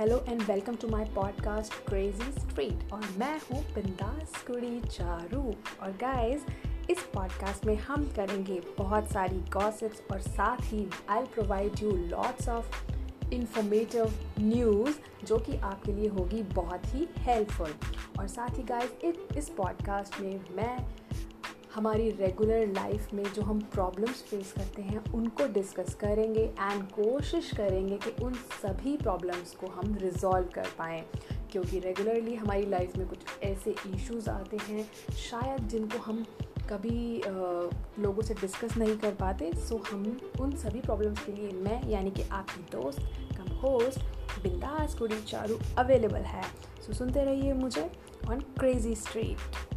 Hello and welcome to my podcast crazy street और मैं हूँ बिंदास कुड़ी चारू। और गाइस इस पॉडकास्ट में हम करेंगे बहुत सारी गॉसिप्स और साथ ही I provide you lots of informative news जो कि आपके लिए होगी बहुत ही हेल्पफुल और साथ ही गाइस इस पॉडकास्ट में मैं हमारी रेगुलर लाइफ में जो हम प्रॉब्लम्स फेस करते हैं उनको डिस्कस करेंगे एंड कोशिश करेंगे कि उन सभी प्रॉब्लम्स को हम रिजॉल्व कर पाएँ। क्योंकि रेगुलरली हमारी लाइफ में कुछ ऐसे इश्यूज़ आते हैं शायद जिनको हम कभी आ, लोगों से डिस्कस नहीं कर पाते सो हम उन सभी प्रॉब्लम्स के लिए मैं यानी कि आपकी दोस्त कम होस्ट बिंदास कुड़ी चारू अवेलेबल है। सो सुनते रहिए मुझे ऑन क्रेजी स्ट्रीट